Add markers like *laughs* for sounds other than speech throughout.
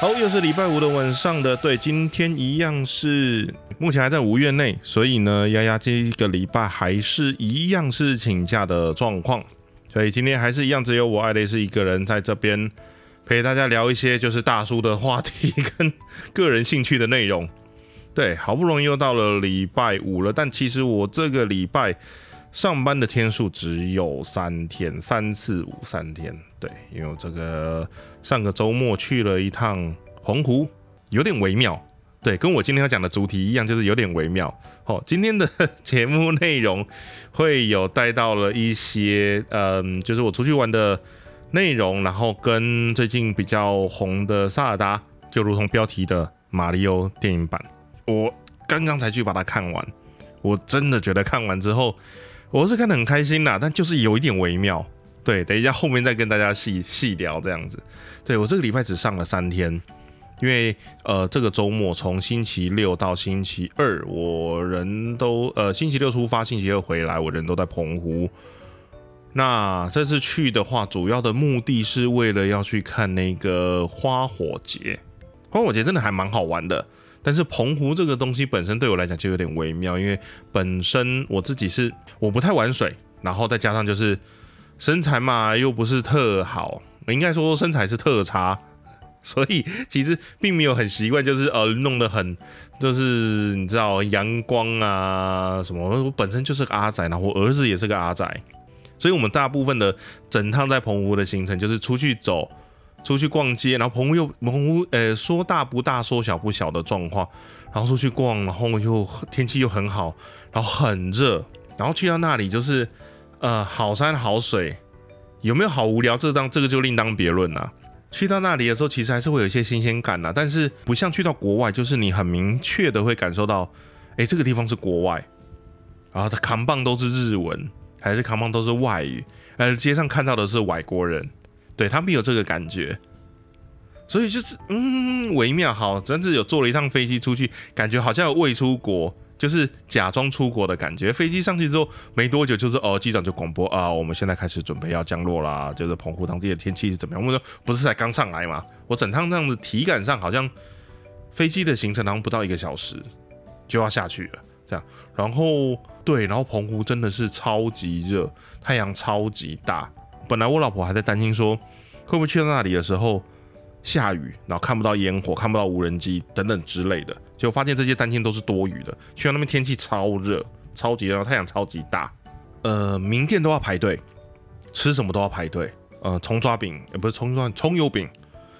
好，又是礼拜五的晚上的，对，今天一样是目前还在五月内，所以呢，丫丫这一个礼拜还是一样是请假的状况，所以今天还是一样，只有我爱丽丝一个人在这边陪大家聊一些就是大叔的话题跟个人兴趣的内容。对，好不容易又到了礼拜五了，但其实我这个礼拜。上班的天数只有三天，三四五三天。对，因为这个上个周末去了一趟洪湖，有点微妙。对，跟我今天要讲的主题一样，就是有点微妙。好，今天的节目内容会有带到了一些，嗯，就是我出去玩的内容，然后跟最近比较红的萨尔达，就如同标题的马里奥电影版，我刚刚才去把它看完，我真的觉得看完之后。我是看得很开心啦，但就是有一点微妙。对，等一下后面再跟大家细细聊这样子。对我这个礼拜只上了三天，因为呃这个周末从星期六到星期二，我人都呃星期六出发，星期二回来，我人都在澎湖。那这次去的话，主要的目的是为了要去看那个花火节。花火节真的还蛮好玩的。但是澎湖这个东西本身对我来讲就有点微妙，因为本身我自己是我不太玩水，然后再加上就是身材嘛又不是特好，应该说身材是特差，所以其实并没有很习惯，就是呃弄得很就是你知道阳光啊什么，我本身就是个阿仔，然后我儿子也是个阿仔，所以我们大部分的整趟在澎湖的行程就是出去走。出去逛街，然后澎湖又澎湖，呃，说大不大，说小不小的状况，然后出去逛，然后又天气又很好，然后很热，然后去到那里就是，呃，好山好水，有没有好无聊？这当这个就另当别论了。去到那里的时候，其实还是会有一些新鲜感呐，但是不像去到国外，就是你很明确的会感受到，哎，这个地方是国外，然后它扛棒都是日文，还是扛棒都是外语，呃，街上看到的是外国人。对他们有这个感觉，所以就是嗯微妙好，真是有坐了一趟飞机出去，感觉好像有未出国，就是假装出国的感觉。飞机上去之后没多久，就是哦机长就广播啊，我们现在开始准备要降落啦，就是澎湖当地的天气是怎么样？我们说不是才刚上来嘛，我整趟这样子体感上好像飞机的行程好像不到一个小时就要下去了，这样。然后对，然后澎湖真的是超级热，太阳超级大。本来我老婆还在担心说，会不会去到那里的时候下雨，然后看不到烟火，看不到无人机等等之类的。结果发现这些担心都是多余的。去到那边天气超热，超级热，太阳超级大。呃，名店都要排队，吃什么都要排队。呃，葱抓饼也不是葱抓葱油饼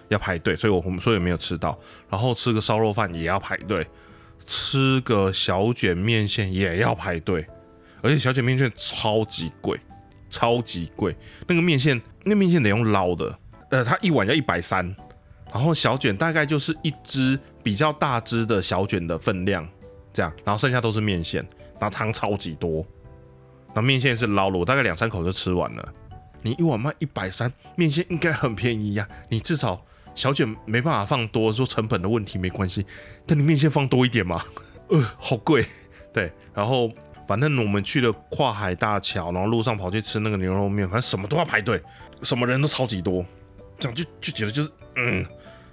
要排队，所以我们所以没有吃到。然后吃个烧肉饭也要排队，吃个小卷面线也要排队，而且小卷面线超级贵。超级贵，那个面线，那面线得用捞的，呃，它一碗要一百三，然后小卷大概就是一只比较大只的小卷的分量，这样，然后剩下都是面线，然后汤超级多，然后面线是捞了，我大概两三口就吃完了。你一碗卖一百三，面线应该很便宜呀，你至少小卷没办法放多，说成本的问题没关系，但你面线放多一点嘛，呃，*laughs* 好贵，对，然后。反正我们去了跨海大桥，然后路上跑去吃那个牛肉面，反正什么都要排队，什么人都超级多，这样就就觉得就是嗯，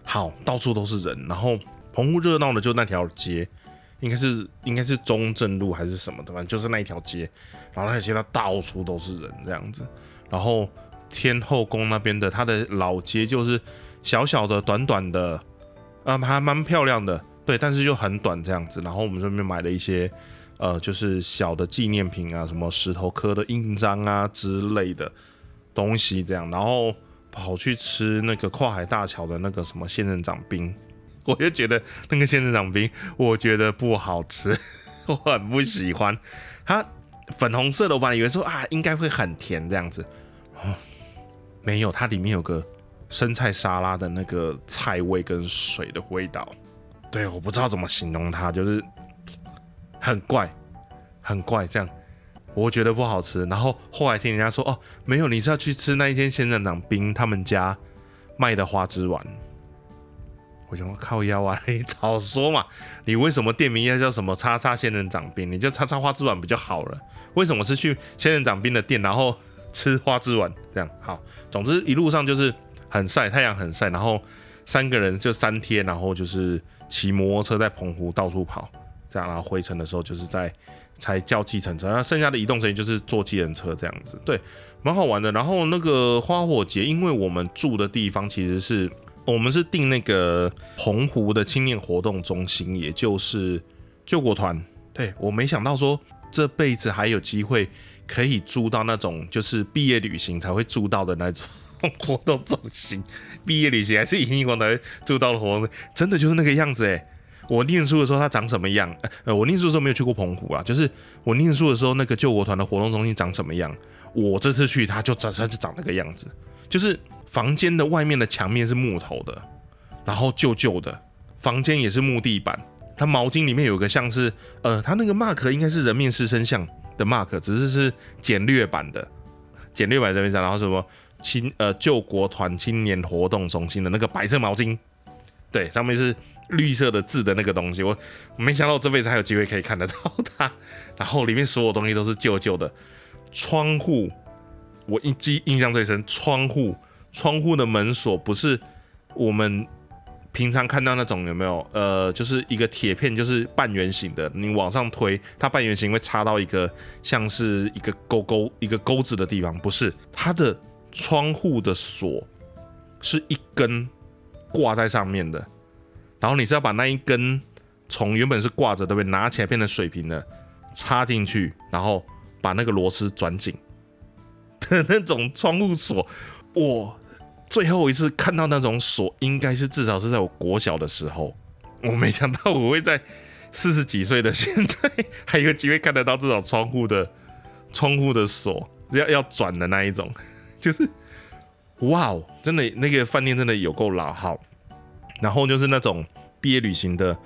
好，到处都是人。然后澎湖热闹的就那条街，应该是应该是中正路还是什么的，反正就是那一条街。然后那条街它到处都是人这样子。然后天后宫那边的它的老街就是小小的、短短的，啊，还蛮漂亮的，对，但是就很短这样子。然后我们这边买了一些。呃，就是小的纪念品啊，什么石头刻的印章啊之类的东西，这样，然后跑去吃那个跨海大桥的那个什么仙人掌冰，*laughs* 我就觉得那个仙人掌冰，我觉得不好吃，*laughs* 我很不喜欢。它粉红色的，我本来以为说啊，应该会很甜这样子，哦，没有，它里面有个生菜沙拉的那个菜味跟水的味道，对，我不知道怎么形容它，就是。*tsk* 很怪，很怪，这样我觉得不好吃。然后后来听人家说，哦，没有，你是要去吃那一间仙人掌冰他们家卖的花枝丸。我想靠腰啊，你早说嘛！你为什么店名要叫什么叉叉仙人掌冰？你就叉叉花枝丸不就好了？为什么是去仙人掌冰的店，然后吃花枝丸？这样好，总之一路上就是很晒，太阳很晒，然后三个人就三天，然后就是骑摩托车在澎湖到处跑，这样然后回程的时候就是在才叫计程车，那剩下的移动时间就是坐计程车这样子，对，蛮好玩的。然后那个花火节，因为我们住的地方其实是我们是订那个澎湖的青年活动中心，也就是救国团，对我没想到说这辈子还有机会可以住到那种就是毕业旅行才会住到的那种活动中心，毕业旅行还是影音光台住到的活动，真的就是那个样子哎。我念书的时候，它长什么样？呃，我念书的时候没有去过澎湖啊，就是我念书的时候，那个救国团的活动中心长什么样？我这次去，它就长，它就长那个样子，就是房间的外面的墙面是木头的，然后旧旧的，房间也是木地板，它毛巾里面有个像是，呃，它那个 mark 应该是人面狮身像的 mark，只是是简略版的，简略版人面像，然后什么青呃救国团青年活动中心的那个白色毛巾，对，上面是。绿色的字的那个东西，我没想到我这辈子还有机会可以看得到它。*laughs* 然后里面所有东西都是旧旧的，窗户我印记印象最深，窗户窗户的门锁不是我们平常看到那种有没有？呃，就是一个铁片，就是半圆形的，你往上推，它半圆形会插到一个像是一个钩钩一个钩子的地方，不是它的窗户的锁是一根挂在上面的。然后你是要把那一根从原本是挂着，对不对？拿起来变成水平的，插进去，然后把那个螺丝转紧的那种窗户锁。我最后一次看到那种锁，应该是至少是在我国小的时候。我没想到我会在四十几岁的现在还有机会看得到这种窗户的窗户的锁要要转的那一种，就是哇哦，真的那个饭店真的有够老好。然后就是那种毕业旅行的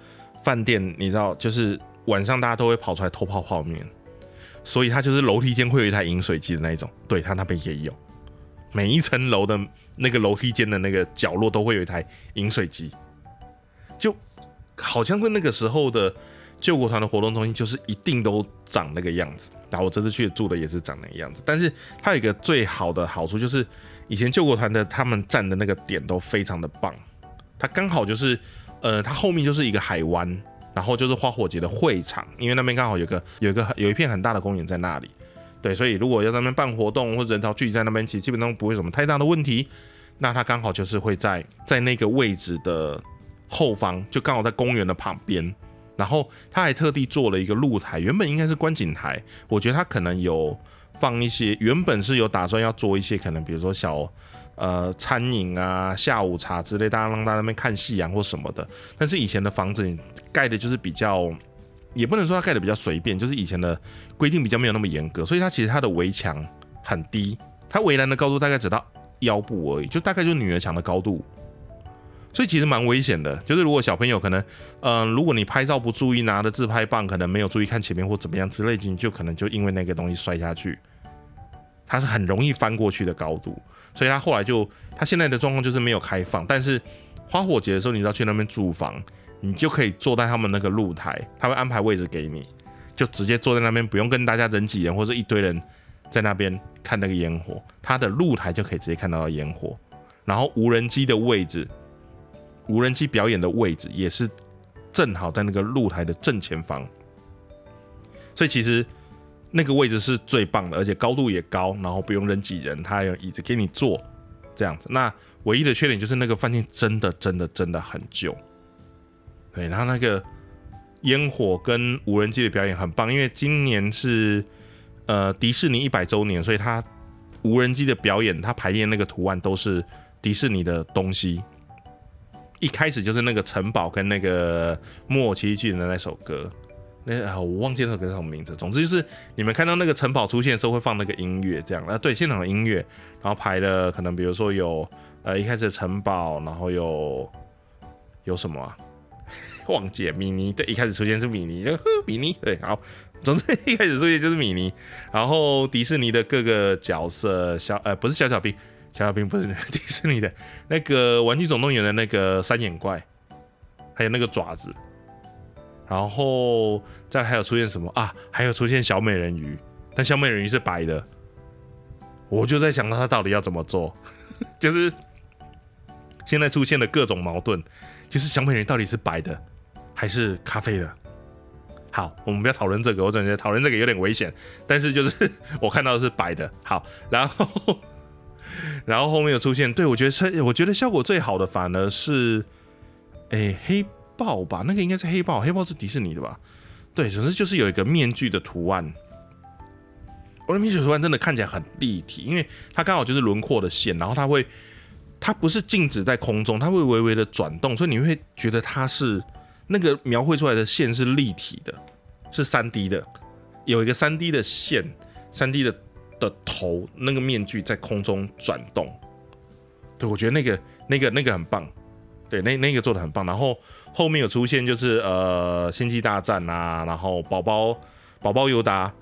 饭店，你知道，就是晚上大家都会跑出来偷泡泡面，所以它就是楼梯间会有一台饮水机的那一种，对，它那边也有，每一层楼的那个楼梯间的那个角落都会有一台饮水机，就好像是那个时候的救国团的活动中心，就是一定都长那个样子。然后我这次去住的也是长那个样子，但是它有一个最好的好处就是，以前救国团的他们站的那个点都非常的棒。它刚好就是，呃，它后面就是一个海湾，然后就是花火节的会场，因为那边刚好有个有一个有一片很大的公园在那里，对，所以如果要在那边办活动或者人潮聚集在那边，其实基本上不会有什么太大的问题。那它刚好就是会在在那个位置的后方，就刚好在公园的旁边，然后他还特地做了一个露台，原本应该是观景台，我觉得他可能有放一些，原本是有打算要做一些可能比如说小。呃，餐饮啊，下午茶之类，大家让大家那边看夕阳或什么的。但是以前的房子盖的就是比较，也不能说它盖的比较随便，就是以前的规定比较没有那么严格，所以它其实它的围墙很低，它围栏的高度大概只到腰部而已，就大概就是女儿墙的高度。所以其实蛮危险的，就是如果小朋友可能，嗯，如果你拍照不注意，拿着自拍棒可能没有注意看前面或怎么样之类的，你就可能就因为那个东西摔下去，它是很容易翻过去的高度。所以他后来就，他现在的状况就是没有开放，但是花火节的时候，你知道去那边住房，你就可以坐在他们那个露台，他会安排位置给你，就直接坐在那边，不用跟大家人挤人或者一堆人在那边看那个烟火，他的露台就可以直接看到烟火，然后无人机的位置，无人机表演的位置也是正好在那个露台的正前方，所以其实。那个位置是最棒的，而且高度也高，然后不用人挤人，它有椅子给你坐，这样子。那唯一的缺点就是那个饭店真的真的真的很旧。对，然后那个烟火跟无人机的表演很棒，因为今年是呃迪士尼一百周年，所以它无人机的表演，它排练那个图案都是迪士尼的东西。一开始就是那个城堡跟那个木偶奇遇记的那首歌。那啊，我忘记那首歌叫什么名字。总之就是你们看到那个城堡出现的时候会放那个音乐，这样啊，对，现场的音乐，然后排的可能比如说有呃一开始城堡，然后有有什么啊 *laughs* 忘记米妮，对，一开始出现是米妮，就米妮，对，好，总之 *laughs* 一开始出现就是米妮，然后迪士尼的各个角色，小呃不是小小兵，小小兵不是 *laughs* 迪士尼的那个玩具总动员的那个三眼怪，还有那个爪子。然后再还有出现什么啊？还有出现小美人鱼，但小美人鱼是白的，我就在想到他到底要怎么做，*laughs* 就是现在出现了各种矛盾，就是小美人鱼到底是白的还是咖啡的？好，我们不要讨论这个，我总觉得讨论这个有点危险。但是就是我看到的是白的。好，然后 *laughs* 然后后面有出现，对我觉得我觉得效果最好的反而是，哎，黑豹吧，那个应该是黑豹，黑豹是迪士尼的吧？对，总之就是有一个面具的图案。我的面具图案真的看起来很立体，因为它刚好就是轮廓的线，然后它会，它不是静止在空中，它会微微的转动，所以你会觉得它是。那个描绘出来的线是立体的，是三 D 的，有一个三 D 的线，三 D 的的头，那个面具在空中转动。对，我觉得那个那个那个很棒，对，那那个做的很棒。然后后面有出现就是呃星际大战啊，然后宝宝宝宝尤达，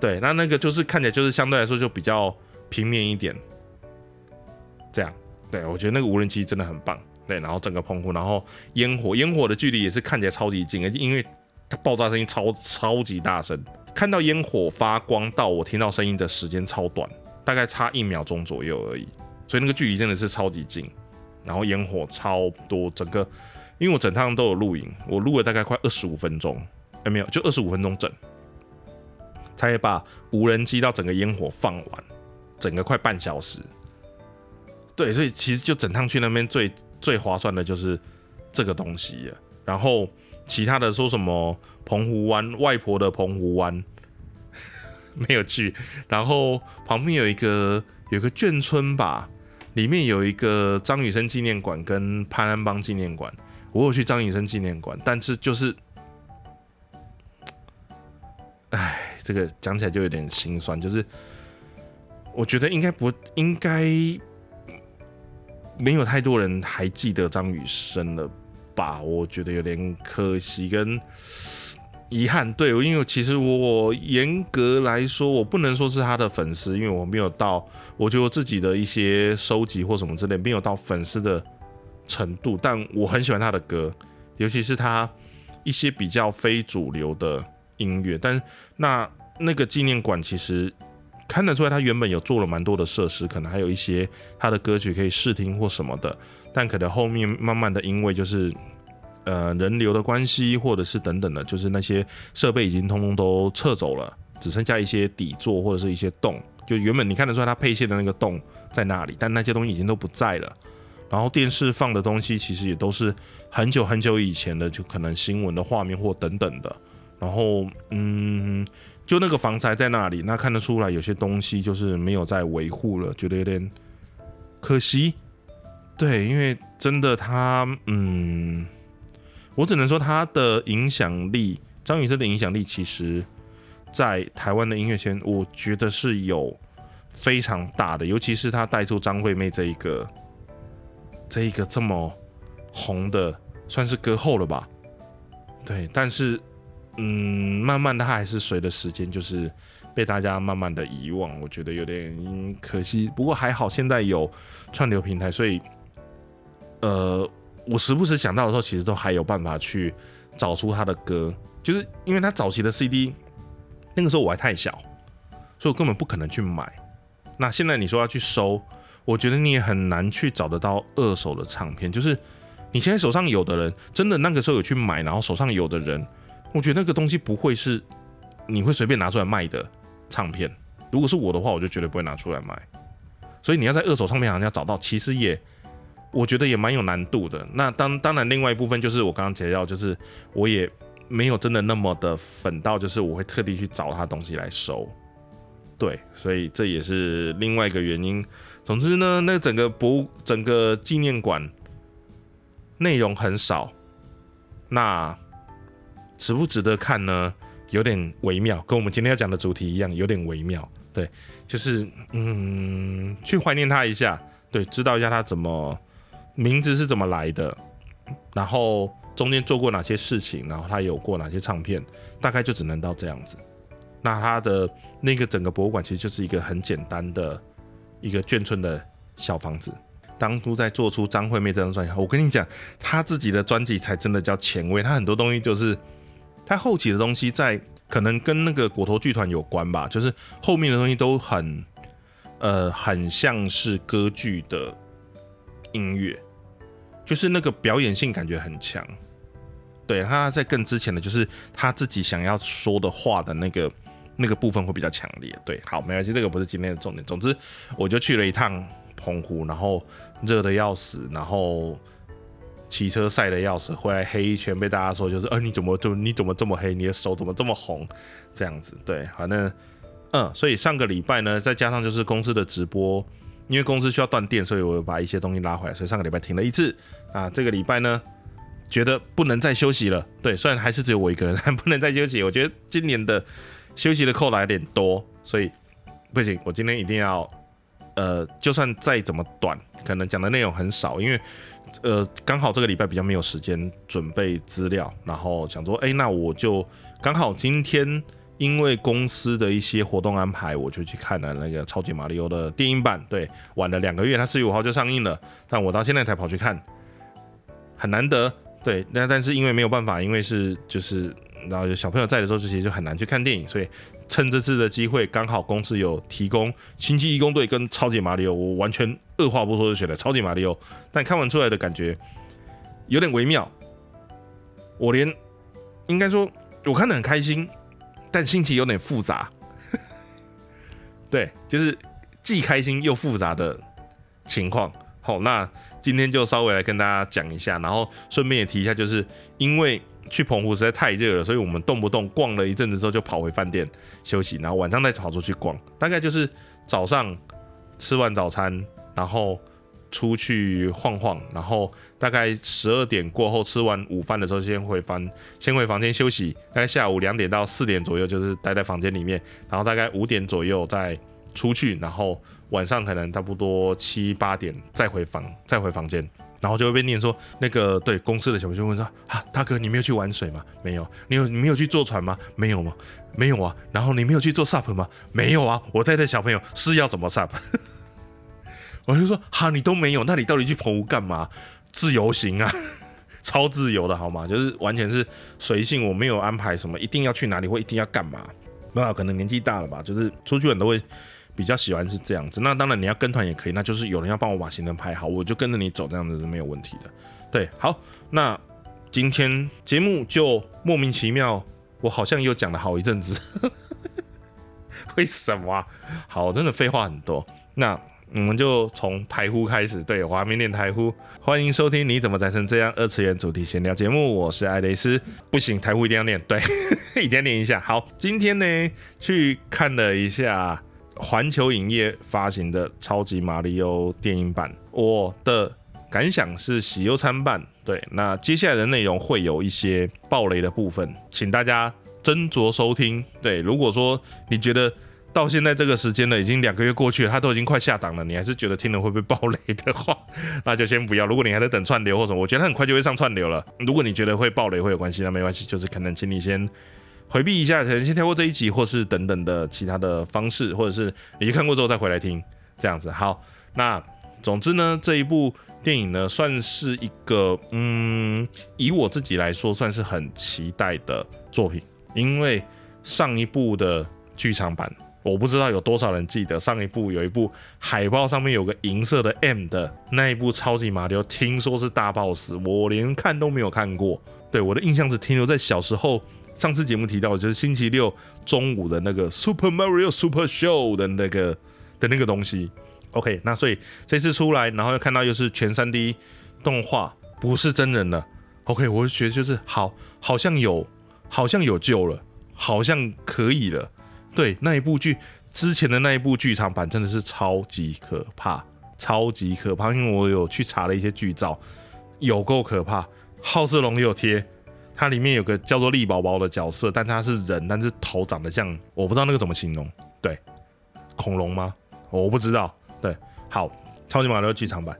对，那那个就是看起来就是相对来说就比较平面一点，这样，对我觉得那个无人机真的很棒。对，然后整个澎湖，然后烟火，烟火的距离也是看起来超级近，因为它爆炸声音超超级大声，看到烟火发光到我听到声音的时间超短，大概差一秒钟左右而已，所以那个距离真的是超级近，然后烟火超多，整个因为我整趟都有录影，我录了大概快二十五分钟，哎没有，就二十五分钟整，才把无人机到整个烟火放完，整个快半小时，对，所以其实就整趟去那边最。最划算的就是这个东西，然后其他的说什么澎湖湾、外婆的澎湖湾 *laughs* 没有去，然后旁边有一个有个眷村吧，里面有一个张雨生纪念馆跟潘安邦纪念馆，我有去张雨生纪念馆，但是就是，哎，这个讲起来就有点心酸，就是我觉得应该不应该。没有太多人还记得张雨生了吧？我觉得有点可惜跟遗憾。对，因为其实我严格来说，我不能说是他的粉丝，因为我没有到，我觉得我自己的一些收集或什么之类，没有到粉丝的程度。但我很喜欢他的歌，尤其是他一些比较非主流的音乐。但那那个纪念馆其实。看得出来，他原本有做了蛮多的设施，可能还有一些他的歌曲可以试听或什么的，但可能后面慢慢的因为就是呃人流的关系，或者是等等的，就是那些设备已经通通都撤走了，只剩下一些底座或者是一些洞，就原本你看得出来他配线的那个洞在那里，但那些东西已经都不在了。然后电视放的东西其实也都是很久很久以前的，就可能新闻的画面或等等的。然后嗯。就那个房宅在那里，那看得出来有些东西就是没有在维护了，觉得有点可惜。对，因为真的他，嗯，我只能说他的影响力，张雨生的影响力，其实，在台湾的音乐圈，我觉得是有非常大的，尤其是他带出张惠妹这一个，这一个这么红的，算是歌后了吧？对，但是。嗯，慢慢的，他还是随着时间，就是被大家慢慢的遗忘，我觉得有点可惜。不过还好，现在有串流平台，所以，呃，我时不时想到的时候，其实都还有办法去找出他的歌。就是因为他早期的 CD，那个时候我还太小，所以我根本不可能去买。那现在你说要去收，我觉得你也很难去找得到二手的唱片。就是你现在手上有的人，真的那个时候有去买，然后手上有的人。我觉得那个东西不会是你会随便拿出来卖的唱片。如果是我的话，我就绝对不会拿出来卖。所以你要在二手唱片行要找到，其实也我觉得也蛮有难度的。那当当然，另外一部分就是我刚刚提到，就是我也没有真的那么的粉到，就是我会特地去找他东西来收。对，所以这也是另外一个原因。总之呢，那整个博物整个纪念馆内容很少。那值不值得看呢？有点微妙，跟我们今天要讲的主题一样，有点微妙。对，就是嗯，去怀念他一下，对，知道一下他怎么名字是怎么来的，然后中间做过哪些事情，然后他有过哪些唱片，大概就只能到这样子。那他的那个整个博物馆其实就是一个很简单的一个眷村的小房子。当初在做出张惠妹这张专辑，我跟你讲，他自己的专辑才真的叫前卫，他很多东西就是。他后期的东西在可能跟那个果陀剧团有关吧，就是后面的东西都很，呃，很像是歌剧的音乐，就是那个表演性感觉很强。对，他在更之前的就是他自己想要说的话的那个那个部分会比较强烈。对，好，没关系，这个不是今天的重点。总之，我就去了一趟澎湖，然后热的要死，然后骑车晒的要死，回来黑一圈，被大家说就是，呃，你怎么就你怎么这么黑？你的手怎么这么红？这样子，对，反正，嗯，所以上个礼拜呢，再加上就是公司的直播，因为公司需要断电，所以我把一些东西拉回来，所以上个礼拜停了一次。啊，这个礼拜呢？觉得不能再休息了，对，虽然还是只有我一个人，但不能再休息。我觉得今年的休息的扣来点多，所以不行，我今天一定要，呃，就算再怎么短，可能讲的内容很少，因为呃，刚好这个礼拜比较没有时间准备资料，然后想说，哎，那我就刚好今天因为公司的一些活动安排，我就去看了那个超级马里奥的电影版，对，晚了两个月，它四月五号就上映了，但我到现在才跑去看，很难得。对，那但是因为没有办法，因为是就是，然后有小朋友在的时候，这些就很难去看电影，所以趁这次的机会，刚好公司有提供《星际义工队》跟《超级马里奥》，我完全二话不说就选了《超级马里奥》，但看完出来的感觉有点微妙，我连应该说我看得很开心，但心情有点复杂，对，就是既开心又复杂的情况。好，那。今天就稍微来跟大家讲一下，然后顺便也提一下，就是因为去澎湖实在太热了，所以我们动不动逛了一阵子之后就跑回饭店休息，然后晚上再跑出去逛。大概就是早上吃完早餐，然后出去晃晃，然后大概十二点过后吃完午饭的时候，先回房先回房间休息。大概下午两点到四点左右，就是待在房间里面，然后大概五点左右再出去，然后。晚上可能差不多七八点再回房再回房间，然后就会被念说那个对公司的小朋友就问说啊大哥你没有去玩水吗？没有，你有你没有去坐船吗？没有吗？没有啊。然后你没有去做 SUP 吗？没有啊。我带的小朋友是要怎么 SUP？我就说哈你都没有，那你到底去澎湖干嘛？自由行啊，*laughs* 超自由的好吗？就是完全是随性，我没有安排什么一定要去哪里或一定要干嘛。那可能年纪大了吧，就是出去很多会。比较喜欢是这样子，那当然你要跟团也可以，那就是有人要帮我把行程排好，我就跟着你走，这样子是没有问题的。对，好，那今天节目就莫名其妙，我好像又讲了好一阵子，*laughs* 为什么？好，真的废话很多。那我们就从台呼开始，对，我还没念台呼，欢迎收听你怎么宅成这样二次元主题闲聊节目，我是艾雷斯，不行，台呼一定要念，对，*laughs* 一定要念一下。好，今天呢去看了一下。环球影业发行的《超级马里奥》电影版，我的感想是喜忧参半。对，那接下来的内容会有一些暴雷的部分，请大家斟酌收听。对，如果说你觉得到现在这个时间了，已经两个月过去了，它都已经快下档了，你还是觉得听了会被暴雷的话，*laughs* 那就先不要。如果你还在等串流或什么，我觉得很快 *laughs* 就会上串流了。如果你觉得会暴雷会有关系，那没关系，就是可能请你先。回避一下，可能先跳过这一集，或是等等的其他的方式，或者是你去看过之后再回来听，这样子。好，那总之呢，这一部电影呢，算是一个，嗯，以我自己来说，算是很期待的作品，因为上一部的剧场版，我不知道有多少人记得，上一部有一部海报上面有个银色的 M 的那一部超级马里奥，听说是大 boss，我连看都没有看过，对我的印象只停留在小时候。上次节目提到就是星期六中午的那个 Super Mario Super Show 的那个的那个东西。OK，那所以这次出来，然后又看到又是全 3D 动画，不是真人了。OK，我就觉得就是好，好像有，好像有救了，好像可以了。对，那一部剧之前的那一部剧场版真的是超级可怕，超级可怕，因为我有去查了一些剧照，有够可怕。好色龙也有贴。它里面有个叫做力宝宝的角色，但他是人，但是头长得像，我不知道那个怎么形容，对，恐龙吗？我不知道。对，好，超级马里奥剧场版。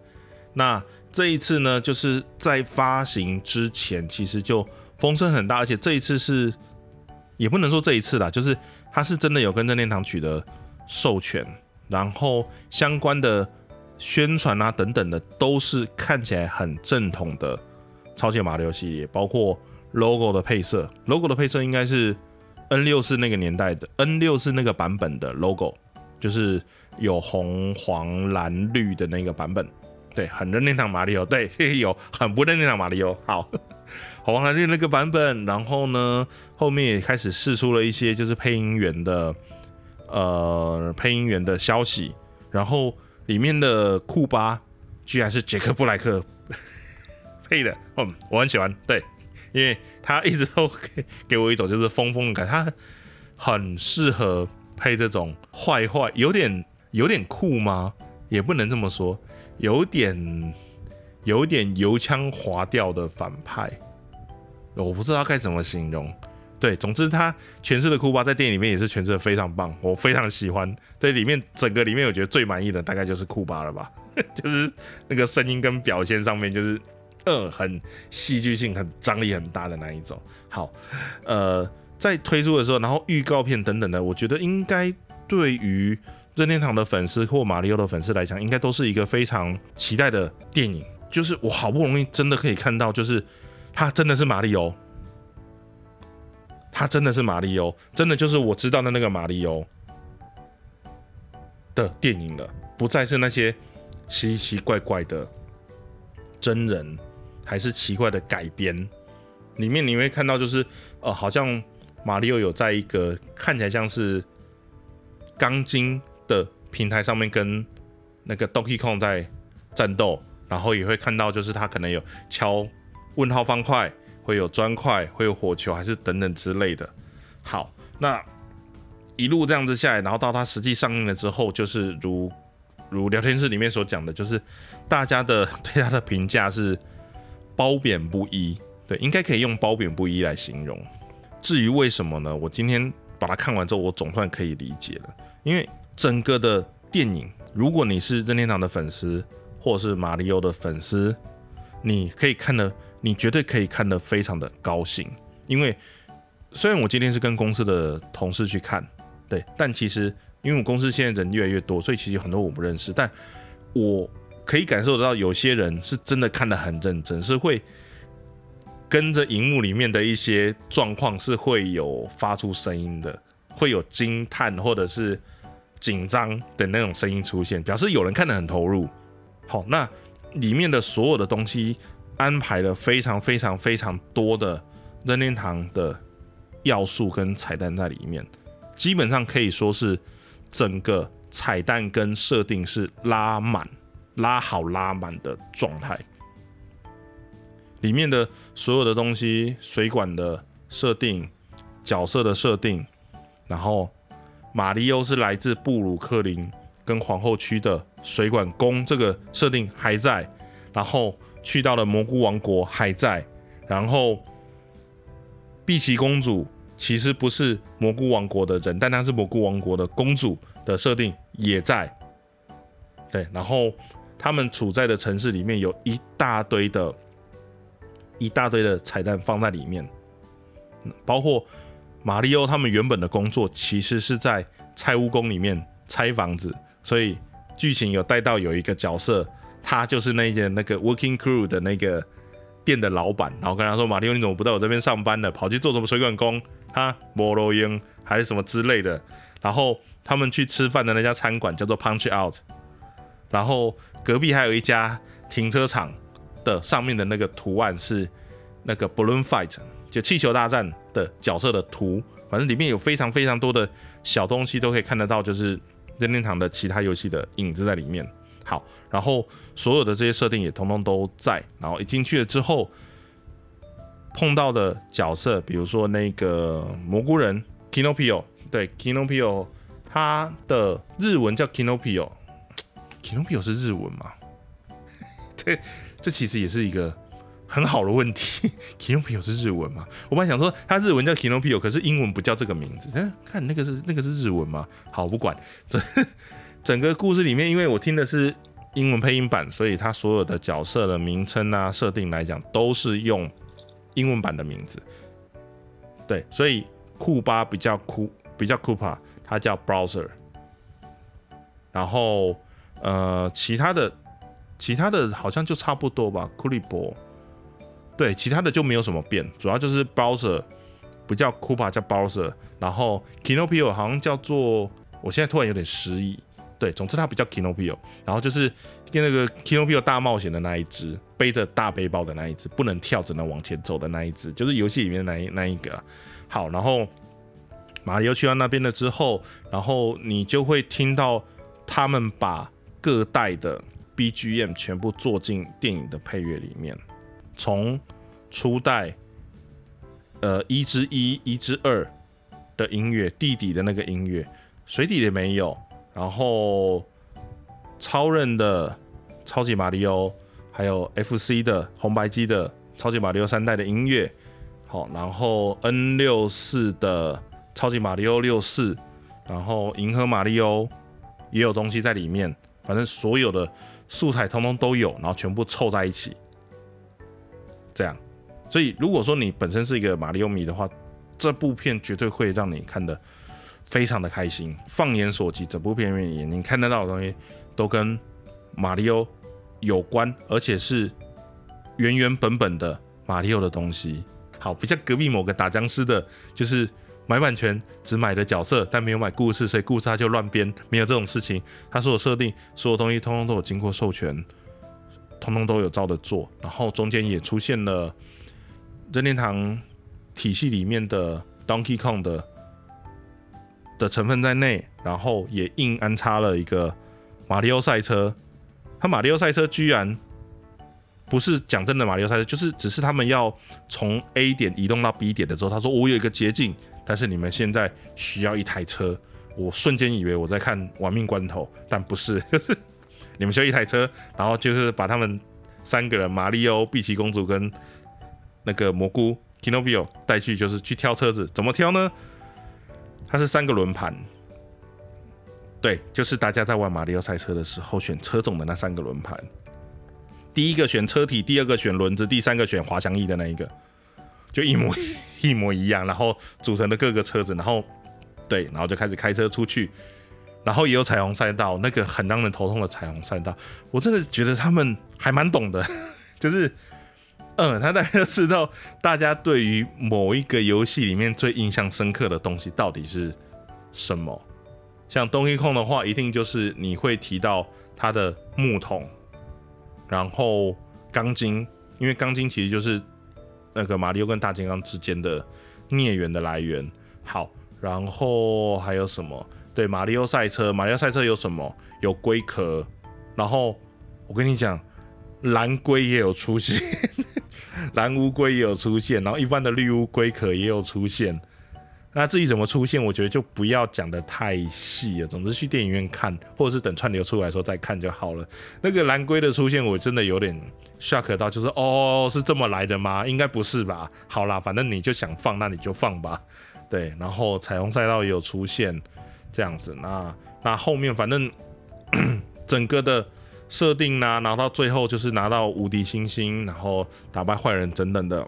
那这一次呢，就是在发行之前，其实就风声很大，而且这一次是，也不能说这一次啦，就是它是真的有跟任天堂取得授权，然后相关的宣传啊等等的，都是看起来很正统的超级马里奥系列，包括。Logo 的配色，logo 的配色应该是 N 六是那个年代的，N 六是那个版本的 logo，就是有红、黄、蓝、绿的那个版本。对，很任天堂马里奥，对，*laughs* 有很不任天堂马里奥。好，红黄蓝绿那个版本，然后呢，后面也开始试出了一些就是配音员的呃配音员的消息，然后里面的库巴居然是杰克布莱克 *laughs* 配的，嗯，我很喜欢，对，因为他一直都给给我一种就是疯疯的感觉，他很适合配这种坏坏，有点有点酷吗？也不能这么说。有点有点油腔滑调的反派，我不知道该怎么形容。对，总之他诠释的库巴在电影里面也是诠释的非常棒，我非常喜欢。对，里面整个里面我觉得最满意的大概就是库巴了吧，*laughs* 就是那个声音跟表现上面就是嗯很戏剧性、很张力很大的那一种。好，呃，在推出的时候，然后预告片等等的，我觉得应该对于。任天堂的粉丝或马里奥的粉丝来讲，应该都是一个非常期待的电影。就是我好不容易真的可以看到，就是他真的是马里奥，他真的是马里奥，真的就是我知道的那个马里奥的电影了，不再是那些奇奇怪怪的真人，还是奇怪的改编。里面你会看到，就是呃，好像马里奥有在一个看起来像是钢筋。的平台上面跟那个 Donkey Kong 在战斗，然后也会看到，就是他可能有敲问号方块，会有砖块，会有火球，还是等等之类的。好，那一路这样子下来，然后到它实际上映了之后，就是如如聊天室里面所讲的，就是大家的 *laughs* 对它的评价是褒贬不一，对，应该可以用褒贬不一来形容。至于为什么呢？我今天把它看完之后，我总算可以理解了，因为。整个的电影，如果你是任天堂的粉丝，或者是马里奥的粉丝，你可以看的，你绝对可以看得非常的高兴。因为虽然我今天是跟公司的同事去看，对，但其实因为我公司现在人越来越多，所以其实很多我不认识，但我可以感受得到，有些人是真的看得很认真，是会跟着荧幕里面的一些状况是会有发出声音的，会有惊叹或者是。紧张的那种声音出现，表示有人看得很投入。好，那里面的所有的东西安排了非常非常非常多的任天堂的要素跟彩蛋在里面，基本上可以说是整个彩蛋跟设定是拉满、拉好、拉满的状态。里面的所有的东西，水管的设定、角色的设定，然后。马里欧是来自布鲁克林跟皇后区的水管工，这个设定还在。然后去到了蘑菇王国还在。然后碧琪公主其实不是蘑菇王国的人，但她是蘑菇王国的公主的设定也在。对，然后他们处在的城市里面有一大堆的、一大堆的彩蛋放在里面，包括。马里奥他们原本的工作其实是在拆屋工里面拆房子，所以剧情有带到有一个角色，他就是那件那个 Working Crew 的那个店的老板，然后跟他说：“马里奥，你怎么不在我这边上班呢？跑去做什么水管工？哈，摩罗英还是什么之类的？”然后他们去吃饭的那家餐馆叫做 Punch Out，然后隔壁还有一家停车场的上面的那个图案是那个 Balloon Fight。就气球大战的角色的图，反正里面有非常非常多的小东西，都可以看得到，就是任天堂的其他游戏的影子在里面。好，然后所有的这些设定也通通都在。然后一进去了之后，碰到的角色，比如说那个蘑菇人 Kinopio，对 Kinopio，他的日文叫 Kinopio Kinopio 是日文吗？*laughs* 这这其实也是一个。很好的问题，*laughs* Kinopio 是日文吗？我本来想说它日文叫 Kinopio，可是英文不叫这个名字。嗯，看那个是那个是日文吗？好，不管。整整个故事里面，因为我听的是英文配音版，所以它所有的角色的名称啊、设定来讲，都是用英文版的名字。对，所以库巴比较酷，比较酷巴，它叫 Browser。然后呃，其他的其他的好像就差不多吧，库利波。对，其他的就没有什么变，主要就是 browser 不叫 Koopa 叫 browser 然后 Kinopio 好像叫做，我现在突然有点失忆，对，总之它不叫 Kinopio，然后就是跟那个 Kinopio 大冒险的那一只，背着大背包的那一只，不能跳只能往前走的那一只，就是游戏里面的那一那一个。好，然后马里奥去到那边了之后，然后你就会听到他们把各代的 BGM 全部做进电影的配乐里面，从初代呃一之一、一之二的音乐，地底的那个音乐，水底的没有，然后超人的超级马里奥，还有 FC 的红白机的超级马里奥三代的音乐。好，然后 N 六四的超级马里奥六四，然后银河马里奥也有东西在里面，反正所有的素材通通都有，然后全部凑在一起，这样。所以如果说你本身是一个马里奥迷的话，这部片绝对会让你看的非常的开心。放眼所及，整部片里面你看得到的东西都跟马里奥有关，而且是原原本本的马里奥的东西。好，不像隔壁某个打僵尸的，就是买版权只买的角色，但没有买故事，所以故事他就乱编，没有这种事情。他所有设定，所有东西通通都有经过授权，通通都有照着做。然后中间也出现了任天堂体系里面的 Donkey Kong 的的成分在内，然后也硬安插了一个马里奥赛车。他马里奥赛车居然。不是讲真的马里奥赛车，就是只是他们要从 A 点移动到 B 点的时候，他说我有一个捷径，但是你们现在需要一台车。我瞬间以为我在看《亡命关头》，但不是，*laughs* 你们需要一台车，然后就是把他们三个人，马里奥、碧琪公主跟那个蘑菇 Kinobio 带去，就是去挑车子。怎么挑呢？它是三个轮盘，对，就是大家在玩马里奥赛车的时候选车种的那三个轮盘。第一个选车体，第二个选轮子，第三个选滑翔翼的那一个，就一模 *laughs* 一模一样，然后组成的各个车子，然后对，然后就开始开车出去，然后也有彩虹赛道，那个很让人头痛的彩虹赛道，我真的觉得他们还蛮懂的，*laughs* 就是嗯，他大家都知道大家对于某一个游戏里面最印象深刻的东西到底是什么，像东西控的话，一定就是你会提到它的木桶。然后钢筋，因为钢筋其实就是那个马里奥跟大金刚之间的孽缘的来源。好，然后还有什么？对，马里奥赛车，马里奥赛车有什么？有龟壳。然后我跟你讲，蓝龟也有出现，*laughs* 蓝乌龟也有出现，然后一般的绿乌龟壳也有出现。那至于怎么出现，我觉得就不要讲的太细了。总之去电影院看，或者是等串流出来的时候再看就好了。那个蓝龟的出现，我真的有点 shock 到，就是哦，是这么来的吗？应该不是吧？好啦，反正你就想放，那你就放吧。对，然后彩虹赛道也有出现，这样子。那那后面反正 *coughs* 整个的设定呢，拿到最后就是拿到无敌星星，然后打败坏人等等的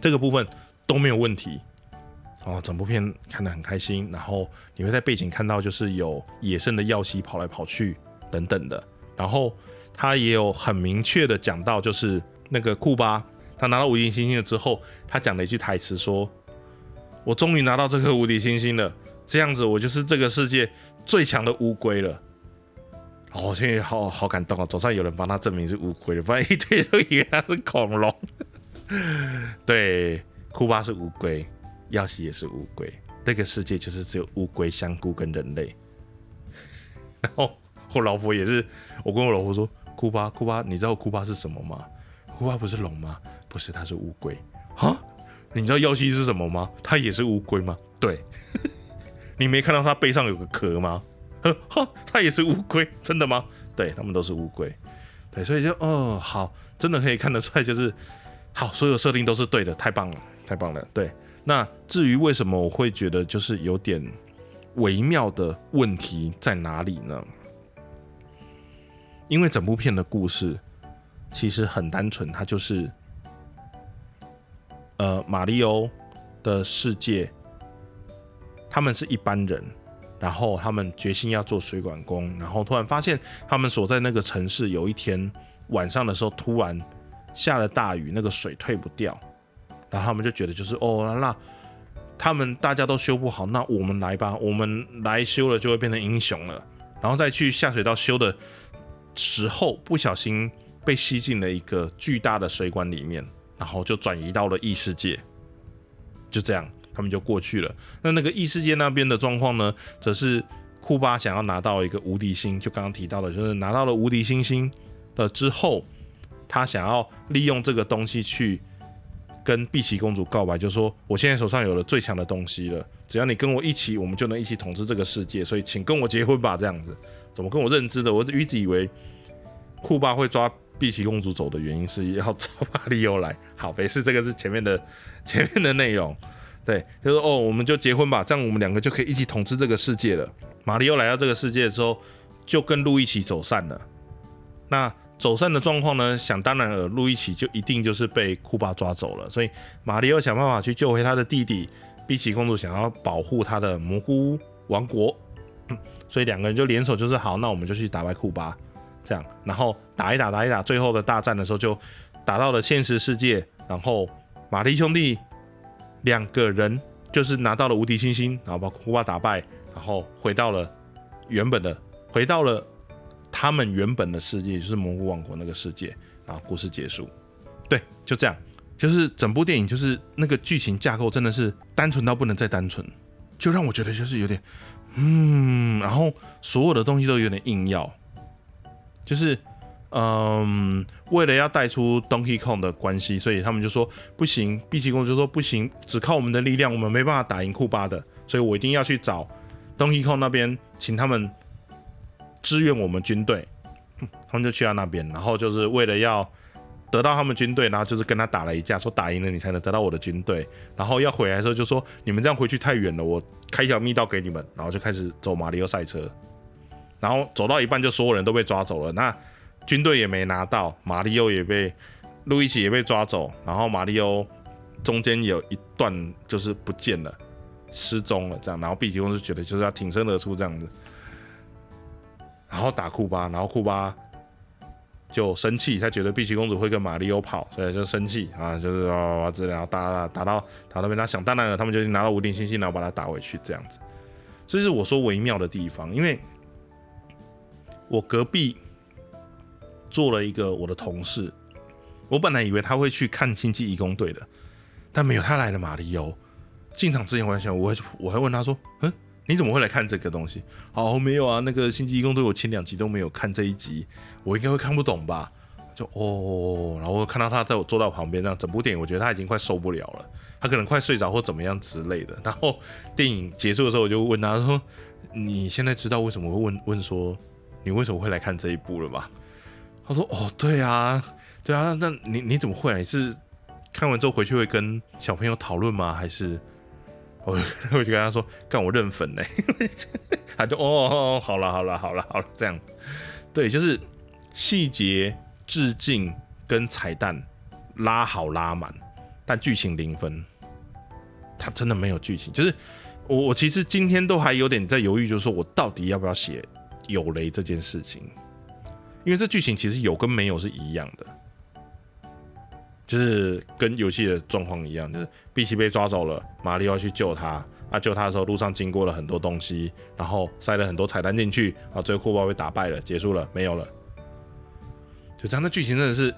这个部分都没有问题。哦，整部片看得很开心，然后你会在背景看到就是有野生的耀西跑来跑去等等的，然后他也有很明确的讲到，就是那个库巴他拿到无敌星星了之后，他讲了一句台词说：“我终于拿到这颗无敌星星了，这样子我就是这个世界最强的乌龟了。”哦，现在好好感动啊！总算有人帮他证明是乌龟了，不然一堆都以为他是恐龙。对，库巴是乌龟。耀西也是乌龟，那个世界就是只有乌龟、香菇跟人类。然后我老婆也是，我跟我老婆说：“库巴，库巴，你知道库巴是什么吗？库巴不是龙吗？不是，它是乌龟。哈，你知道耀西是什么吗？它也是乌龟吗？对，你没看到它背上有个壳吗？哈，它也是乌龟，真的吗？对，他们都是乌龟。对，所以就哦，好，真的可以看得出来，就是好，所有设定都是对的，太棒了，太棒了，对。”那至于为什么我会觉得就是有点微妙的问题在哪里呢？因为整部片的故事其实很单纯，它就是呃马里欧的世界，他们是一般人，然后他们决心要做水管工，然后突然发现他们所在那个城市有一天晚上的时候突然下了大雨，那个水退不掉。然后他们就觉得就是哦，那他们大家都修不好，那我们来吧，我们来修了就会变成英雄了。然后再去下水道修的时候，不小心被吸进了一个巨大的水管里面，然后就转移到了异世界。就这样，他们就过去了。那那个异世界那边的状况呢，则是库巴想要拿到一个无敌星，就刚刚提到的，就是拿到了无敌星星了之后，他想要利用这个东西去跟碧琪公主告白，就说我现在手上有了最强的东西了，只要你跟我一起，我们就能一起统治这个世界，所以请跟我结婚吧。这样子，怎么跟我认知的？我一直以为库巴会抓碧琪公主走的原因是要找马里欧来。好，没事，这个是前面的 *laughs* 前面的内容。对，就说哦，我们就结婚吧，这样我们两个就可以一起统治这个世界了。马里奥来到这个世界之后，就跟路易奇走散了。那走散的状况呢？想当然了，路易奇就一定就是被库巴抓走了。所以马里奥想办法去救回他的弟弟，碧琪公主想要保护他的蘑菇王国，所以两个人就联手，就是好，那我们就去打败库巴，这样，然后打一打，打一打，最后的大战的时候就打到了现实世界，然后马蒂兄弟。两个人就是拿到了无敌星星，然后把库巴打败，然后回到了原本的，回到了他们原本的世界，就是蘑菇王国那个世界，然后故事结束。对，就这样，就是整部电影就是那个剧情架构真的是单纯到不能再单纯，就让我觉得就是有点，嗯，然后所有的东西都有点硬要，就是。嗯，为了要带出 Donkey Kong 的关系，所以他们就说不行。，B 级公司就说不行，只靠我们的力量，我们没办法打赢库巴的，所以我一定要去找 Donkey Kong 那边，请他们支援我们军队。他们就去到那边，然后就是为了要得到他们军队，然后就是跟他打了一架，说打赢了你才能得到我的军队。然后要回来的时候就说你们这样回去太远了，我开一条密道给你们。然后就开始走马里奥赛车，然后走到一半就所有人都被抓走了。那军队也没拿到，马里奥也被路易奇也被抓走，然后马里奥中间有一段就是不见了，失踪了这样，然后碧奇公就觉得就是要挺身而出这样子，然后打库巴，然后库巴就生气，他觉得碧琪公主会跟马里奥跑，所以就生气啊，就是啊这然后打打到打到那边，他想当然了，他们就拿到无敌星星，然后把他打回去这样子，这是我说微妙的地方，因为我隔壁。做了一个我的同事，我本来以为他会去看星际义工队的，但没有他来了。马里欧进场之前，我还想，我会我还问他说：“嗯，你怎么会来看这个东西？”哦，没有啊，那个星际义工队我前两集都没有看这一集，我应该会看不懂吧？就哦，然后看到他在我坐到旁边，这样整部电影，我觉得他已经快受不了了，他可能快睡着或怎么样之类的。然后电影结束的时候，我就问他说：“你现在知道为什么会问问说你为什么会来看这一部了吧？”他说：“哦，对啊，对啊，那你你怎么会？你是看完之后回去会跟小朋友讨论吗？还是我 *laughs* 我就跟他说，干我认粉嘞？*laughs* 他就哦，好了好了好了好了，这样，对，就是细节致敬跟彩蛋拉好拉满，但剧情零分，他真的没有剧情。就是我我其实今天都还有点在犹豫，就是说我到底要不要写有雷这件事情。”因为这剧情其实有跟没有是一样的，就是跟游戏的状况一样，就是碧琪被抓走了，玛丽要去救他，啊救他的时候路上经过了很多东西，然后塞了很多彩蛋进去，啊最后库巴被打败了，结束了，没有了，就这样的剧情真的是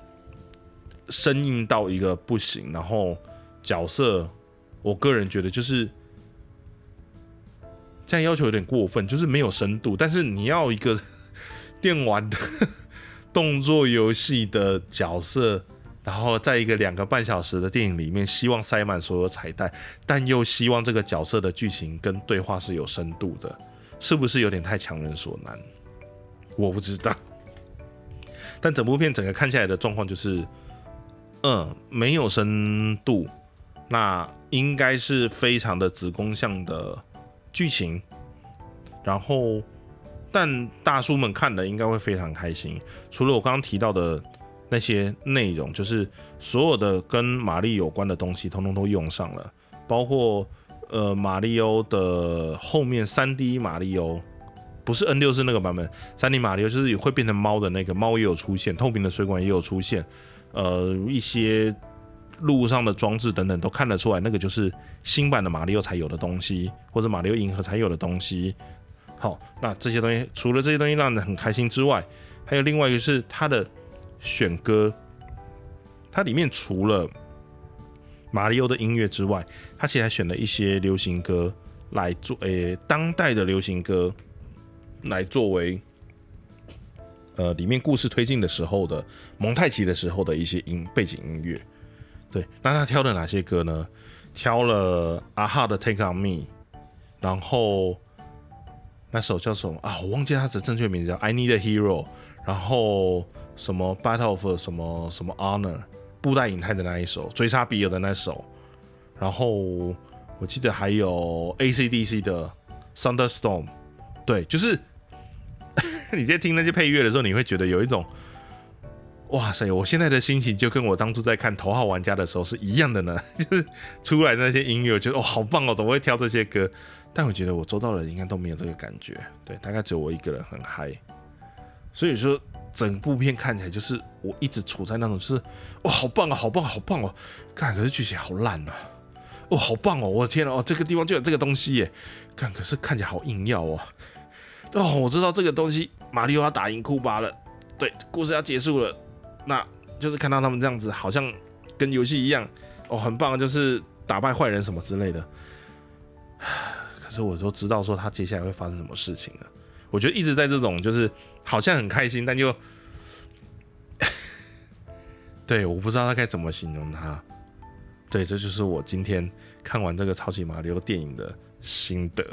生硬到一个不行，然后角色，我个人觉得就是这样要求有点过分，就是没有深度，但是你要一个。*laughs* 电玩的 *laughs* 动作游戏的角色，然后在一个两个半小时的电影里面，希望塞满所有彩蛋，但又希望这个角色的剧情跟对话是有深度的，是不是有点太强人所难？我不知道。但整部片整个看下来的状况就是，嗯，没有深度，那应该是非常的子宫向的剧情，然后。但大叔们看了应该会非常开心。除了我刚刚提到的那些内容，就是所有的跟玛丽有关的东西，通通都用上了，包括呃马里欧的后面三 D 马里欧，不是 N 六是那个版本，三 D 马里欧就是也会变成猫的那个猫也有出现，透明的水管也有出现，呃一些路上的装置等等都看得出来，那个就是新版的马里奥才有的东西，或者马里奥银河才有的东西。好，那这些东西除了这些东西让人很开心之外，还有另外一个是它的选歌，它里面除了马里奥的音乐之外，它其实还选了一些流行歌来做，诶，当代的流行歌来作为，呃，里面故事推进的时候的蒙太奇的时候的一些音背景音乐。对，那他挑了哪些歌呢？挑了阿哈的《Take on Me》，然后那首叫什么啊？我忘记它的正确名字叫《I Need a Hero》，然后什么《Battle of》什么什么《Honor》。布袋影太的那一首，追杀比尔的那首，然后我记得还有 A.C.D.C 的 Thunderstorm，对，就是 *laughs* 你在听那些配乐的时候，你会觉得有一种，哇塞，我现在的心情就跟我当初在看《头号玩家》的时候是一样的呢，*laughs* 就是出来的那些音乐，我觉得哦，好棒哦，怎么会挑这些歌？但我觉得我周遭的人应该都没有这个感觉，对，大概只有我一个人很嗨，所以说。整部片看起来就是我一直处在那种，就是哇，好棒啊，好棒，好棒哦！看，可是剧情好烂啊！哦，好棒哦！我的天哦，这个地方就有这个东西耶！看，可是看起来好硬要哦。哦，我知道这个东西，马里奥要打赢库巴了，对，故事要结束了，那就是看到他们这样子，好像跟游戏一样哦，很棒，就是打败坏人什么之类的。*sighs* 可是我都知道说他接下来会发生什么事情了。我觉得一直在这种就是好像很开心，但又 *laughs* 对，我不知道他该怎么形容他。对，这就是我今天看完这个超级马里奥电影的心得。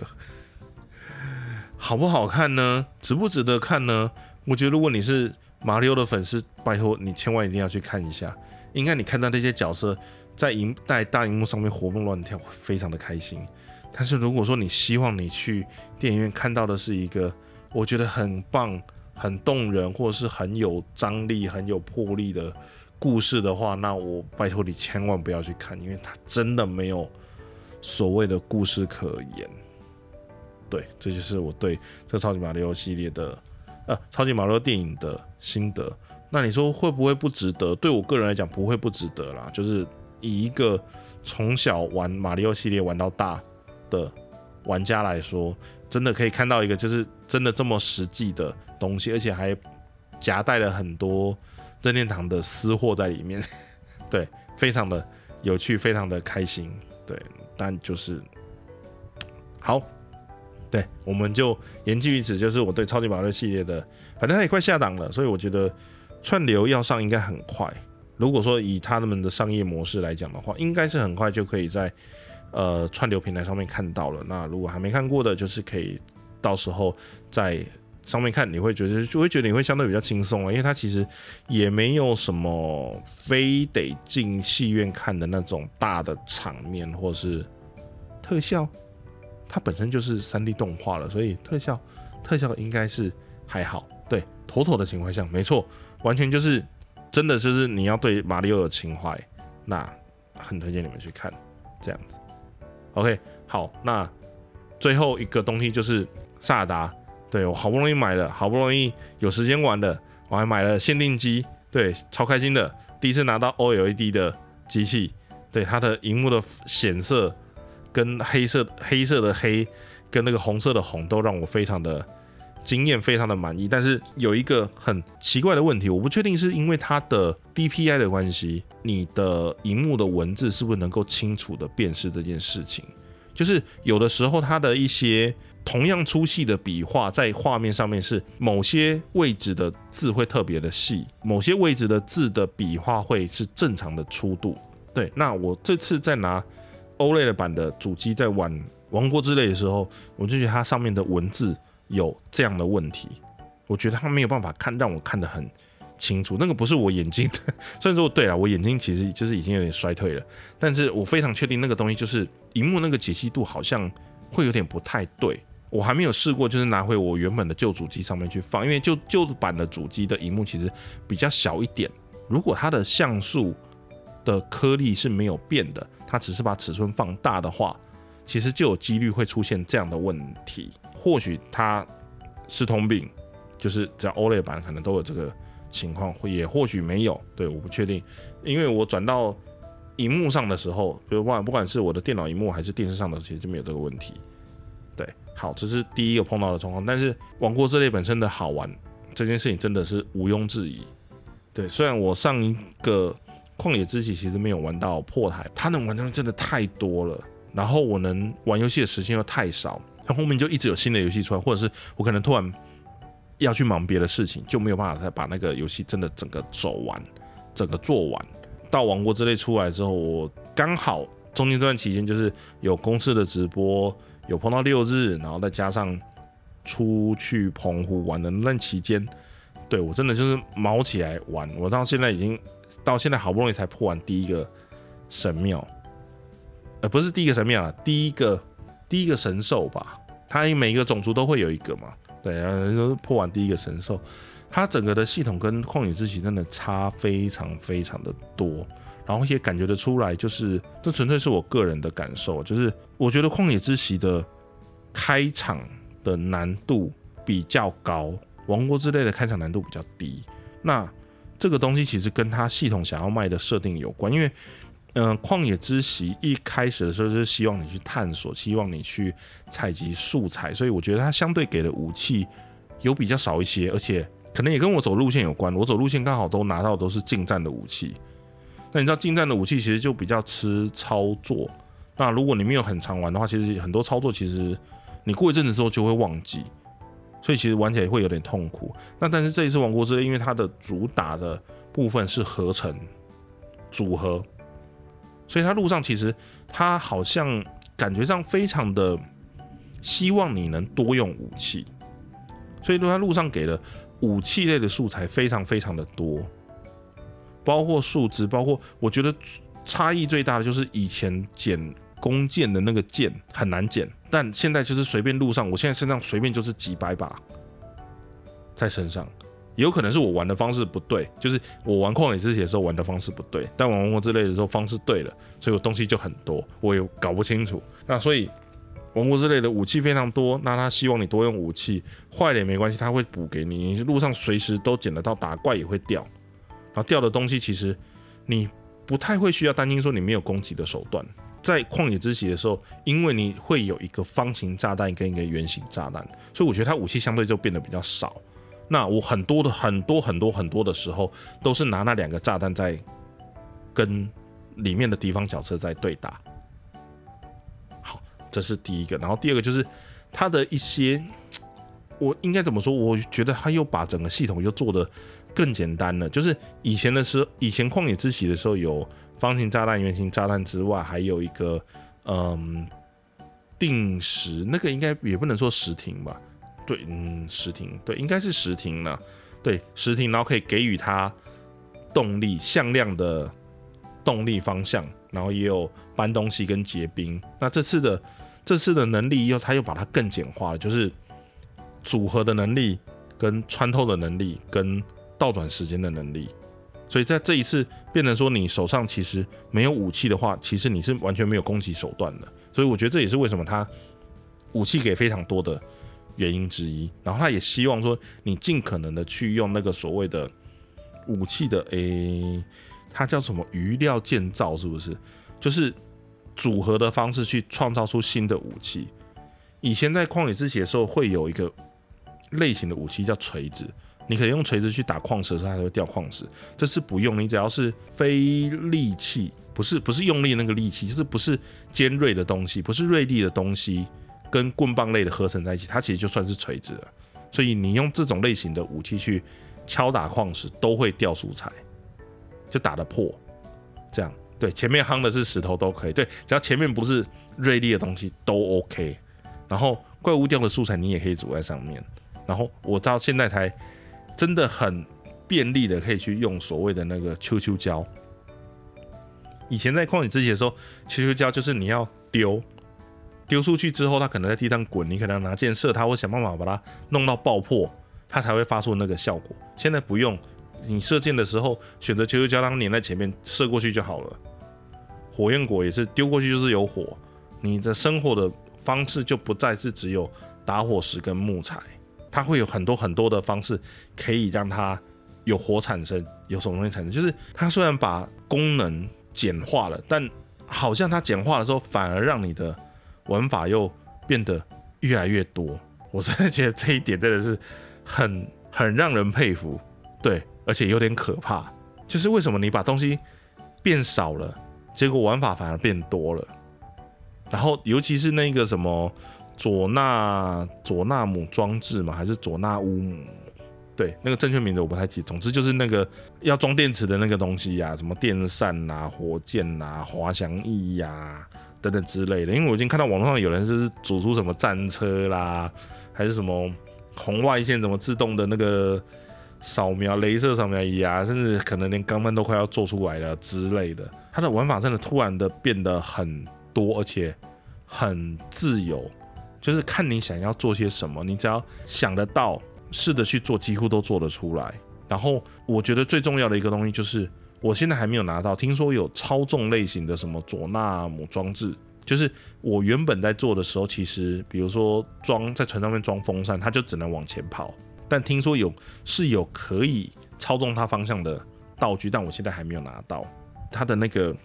好不好看呢？值不值得看呢？我觉得如果你是马里奥的粉丝，拜托你千万一定要去看一下。应该你看到那些角色在荧在大荧幕上面活蹦乱跳，非常的开心。但是如果说你希望你去电影院看到的是一个我觉得很棒、很动人，或者是很有张力、很有魄力的故事的话，那我拜托你千万不要去看，因为它真的没有所谓的故事可言。对，这就是我对这超级马里奥系列的呃超级马里奥电影的心得。那你说会不会不值得？对我个人来讲，不会不值得啦。就是以一个从小玩马里奥系列玩到大的玩家来说。真的可以看到一个，就是真的这么实际的东西，而且还夹带了很多任天堂的私货在里面，*laughs* 对，非常的有趣，非常的开心，对，但就是好，对，我们就言尽于此，就是我对超级马里系列的，反正它也快下档了，所以我觉得串流要上应该很快。如果说以他们的商业模式来讲的话，应该是很快就可以在。呃，串流平台上面看到了，那如果还没看过的，就是可以到时候再上面看，你会觉得就会觉得你会相对比较轻松了，因为它其实也没有什么非得进戏院看的那种大的场面或是特效，它本身就是三 D 动画了，所以特效特效应该是还好。对，妥妥的情怀像，没错，完全就是真的就是你要对马里奥有情怀，那很推荐你们去看这样子。OK，好，那最后一个东西就是萨达，对我好不容易买了，好不容易有时间玩的，我还买了限定机，对，超开心的，第一次拿到 OLED 的机器，对它的荧幕的显色跟黑色黑色的黑跟那个红色的红都让我非常的惊艳，非常的满意。但是有一个很奇怪的问题，我不确定是因为它的 DPI 的关系。你的荧幕的文字是不是能够清楚的辨识这件事情？就是有的时候它的一些同样粗细的笔画在画面上面是某些位置的字会特别的细，某些位置的字的笔画会是正常的粗度。对，那我这次在拿 OLED 版的主机在玩《王国之泪》的时候，我就觉得它上面的文字有这样的问题，我觉得它没有办法看，让我看得很。清楚，那个不是我眼睛的。*laughs* 虽然说对了，我眼睛其实就是已经有点衰退了，但是我非常确定那个东西就是荧幕那个解析度好像会有点不太对。我还没有试过，就是拿回我原本的旧主机上面去放，因为旧旧版的主机的荧幕其实比较小一点。如果它的像素的颗粒是没有变的，它只是把尺寸放大的话，其实就有几率会出现这样的问题。或许它是通病，就是只要 OLED 版可能都有这个。情况也或许没有，对，我不确定，因为我转到荧幕上的时候，比如不管不管是我的电脑荧幕还是电视上的，其实就没有这个问题。对，好，这是第一个碰到的状况。但是王国之泪本身的好玩这件事情真的是毋庸置疑。对，虽然我上一个旷野之息其实没有玩到破台，它能玩的真的太多了，然后我能玩游戏的时间又太少，然后后面就一直有新的游戏出来，或者是我可能突然要去忙别的事情，就没有办法再把那个游戏真的整个走完，整个做完。到王国之泪出来之后，我刚好中间这段期间就是有公司的直播，有碰到六日，然后再加上出去澎湖玩的那期间。对我真的就是毛起来玩，我到现在已经到现在好不容易才破完第一个神庙，呃，不是第一个神庙啊，第一个第一个神兽吧。它每一个种族都会有一个嘛，对，然后破完第一个神兽，它整个的系统跟旷野之息真的差非常非常的多，然后也感觉得出来，就是这纯粹是我个人的感受，就是我觉得旷野之息的开场的难度比较高。王国之类的开场难度比较低，那这个东西其实跟它系统想要卖的设定有关，因为，嗯，旷野之息一开始的时候是希望你去探索，希望你去采集素材，所以我觉得它相对给的武器有比较少一些，而且可能也跟我走路线有关，我走路线刚好都拿到都是近战的武器，那你知道近战的武器其实就比较吃操作，那如果你没有很常玩的话，其实很多操作其实你过一阵子之后就会忘记。所以其实玩起来会有点痛苦。那但是这一次《王国之泪》，因为它的主打的部分是合成组合，所以它路上其实它好像感觉上非常的希望你能多用武器，所以它路上给了武器类的素材非常非常的多，包括数值，包括我觉得差异最大的就是以前捡弓箭的那个箭很难捡。但现在就是随便路上，我现在身上随便就是几百把在身上，有可能是我玩的方式不对，就是我玩旷野之息的时候玩的方式不对，但玩王国之类的时候方式对了，所以我东西就很多，我也搞不清楚。那所以王国之类的武器非常多，那他希望你多用武器，坏了也没关系，他会补给你，你路上随时都捡得到，打怪也会掉，然后掉的东西其实你不太会需要担心说你没有攻击的手段。在旷野之息的时候，因为你会有一个方形炸弹跟一个圆形炸弹，所以我觉得它武器相对就变得比较少。那我很多的很多很多很多的时候，都是拿那两个炸弹在跟里面的敌方角色在对打。好，这是第一个。然后第二个就是它的一些，我应该怎么说？我觉得他又把整个系统又做的更简单了。就是以前的时候，以前旷野之息的时候有。方形炸弹、圆形炸弹之外，还有一个嗯定时，那个应该也不能说时停吧？对，嗯，时停，对，应该是时停了。对，时停，然后可以给予它动力向量的动力方向，然后也有搬东西跟结冰。那这次的这次的能力又，它又把它更简化了，就是组合的能力、跟穿透的能力、跟倒转时间的能力。所以在这一次变成说你手上其实没有武器的话，其实你是完全没有攻击手段的。所以我觉得这也是为什么他武器给非常多的原因之一。然后他也希望说你尽可能的去用那个所谓的武器的诶，它叫什么余料建造是不是？就是组合的方式去创造出新的武器。以前在旷野之息的时候会有一个类型的武器叫锤子。你可以用锤子去打矿石的时候，它才会掉矿石。这次不用，你只要是非利器，不是不是用力那个利器，就是不是尖锐的东西，不是锐利的东西，跟棍棒类的合成在一起，它其实就算是锤子了。所以你用这种类型的武器去敲打矿石，都会掉素材，就打得破。这样对，前面夯的是石头都可以，对，只要前面不是锐利的东西都 OK。然后怪物掉的素材你也可以组在上面。然后我到现在才。真的很便利的，可以去用所谓的那个秋秋胶。以前在矿野之前的时候，秋秋胶就是你要丢丢出去之后，它可能在地上滚，你可能拿箭射它，或想办法把它弄到爆破，它才会发出那个效果。现在不用，你射箭的时候选择秋秋胶，当粘在前面射过去就好了。火焰果也是丢过去就是有火，你的生火的方式就不再是只有打火石跟木材。它会有很多很多的方式可以让它有火产生，有什么东西产生？就是它虽然把功能简化了，但好像它简化的时候反而让你的玩法又变得越来越多。我真的觉得这一点真的是很很让人佩服，对，而且有点可怕。就是为什么你把东西变少了，结果玩法反而变多了？然后尤其是那个什么佐纳佐纳姆装置嘛，还是佐纳乌姆？对，那个正确名字我不太记得。总之就是那个要装电池的那个东西呀，什么电扇呐、火箭呐、滑翔翼呀等等之类的。因为我已经看到网络上有人就是组出什么战车啦，还是什么红外线怎么自动的那个扫描、镭射扫描仪啊，甚至可能连钢弹都快要做出来了之类的。它的玩法真的突然的变得很多，而且很自由，就是看你想要做些什么，你只要想得到。试着去做，几乎都做得出来。然后我觉得最重要的一个东西就是，我现在还没有拿到。听说有操纵类型的什么佐纳姆装置，就是我原本在做的时候，其实比如说装在船上面装风扇，它就只能往前跑。但听说有是有可以操纵它方向的道具，但我现在还没有拿到。它的那个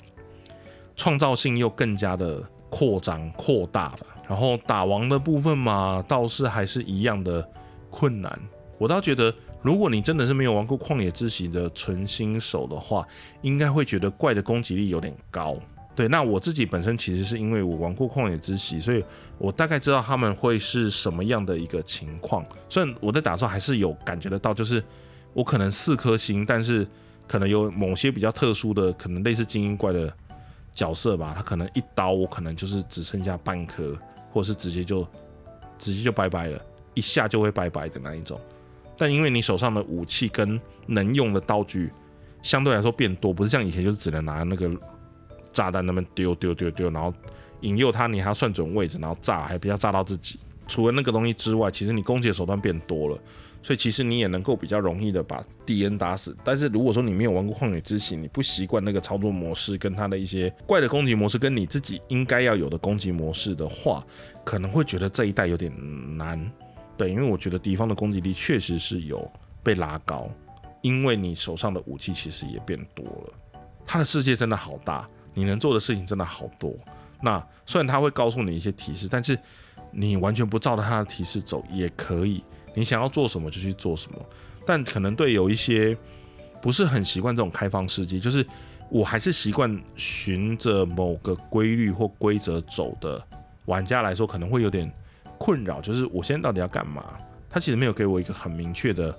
创造性又更加的扩张扩大了。然后打王的部分嘛，倒是还是一样的。困难，我倒觉得，如果你真的是没有玩过《旷野之息》的纯新手的话，应该会觉得怪的攻击力有点高。对，那我自己本身其实是因为我玩过《旷野之息》，所以我大概知道他们会是什么样的一个情况。虽然我在打的时候还是有感觉得到，就是我可能四颗星，但是可能有某些比较特殊的，可能类似精英怪的角色吧，他可能一刀我可能就是只剩下半颗，或是直接就直接就拜拜了。一下就会拜拜的那一种，但因为你手上的武器跟能用的道具相对来说变多，不是像以前就是只能拿那个炸弹那边丢丢丢丢，然后引诱他，你还要算准位置，然后炸，还不要炸到自己。除了那个东西之外，其实你攻击的手段变多了，所以其实你也能够比较容易的把敌人打死。但是如果说你没有玩过旷野之息，你不习惯那个操作模式跟他的一些怪的攻击模式，跟你自己应该要有的攻击模式的话，可能会觉得这一代有点难。对，因为我觉得敌方的攻击力确实是有被拉高，因为你手上的武器其实也变多了。他的世界真的好大，你能做的事情真的好多。那虽然他会告诉你一些提示，但是你完全不照着他的提示走也可以。你想要做什么就去做什么。但可能对有一些不是很习惯这种开放世界，就是我还是习惯循着某个规律或规则走的玩家来说，可能会有点。困扰就是我现在到底要干嘛？他其实没有给我一个很明确的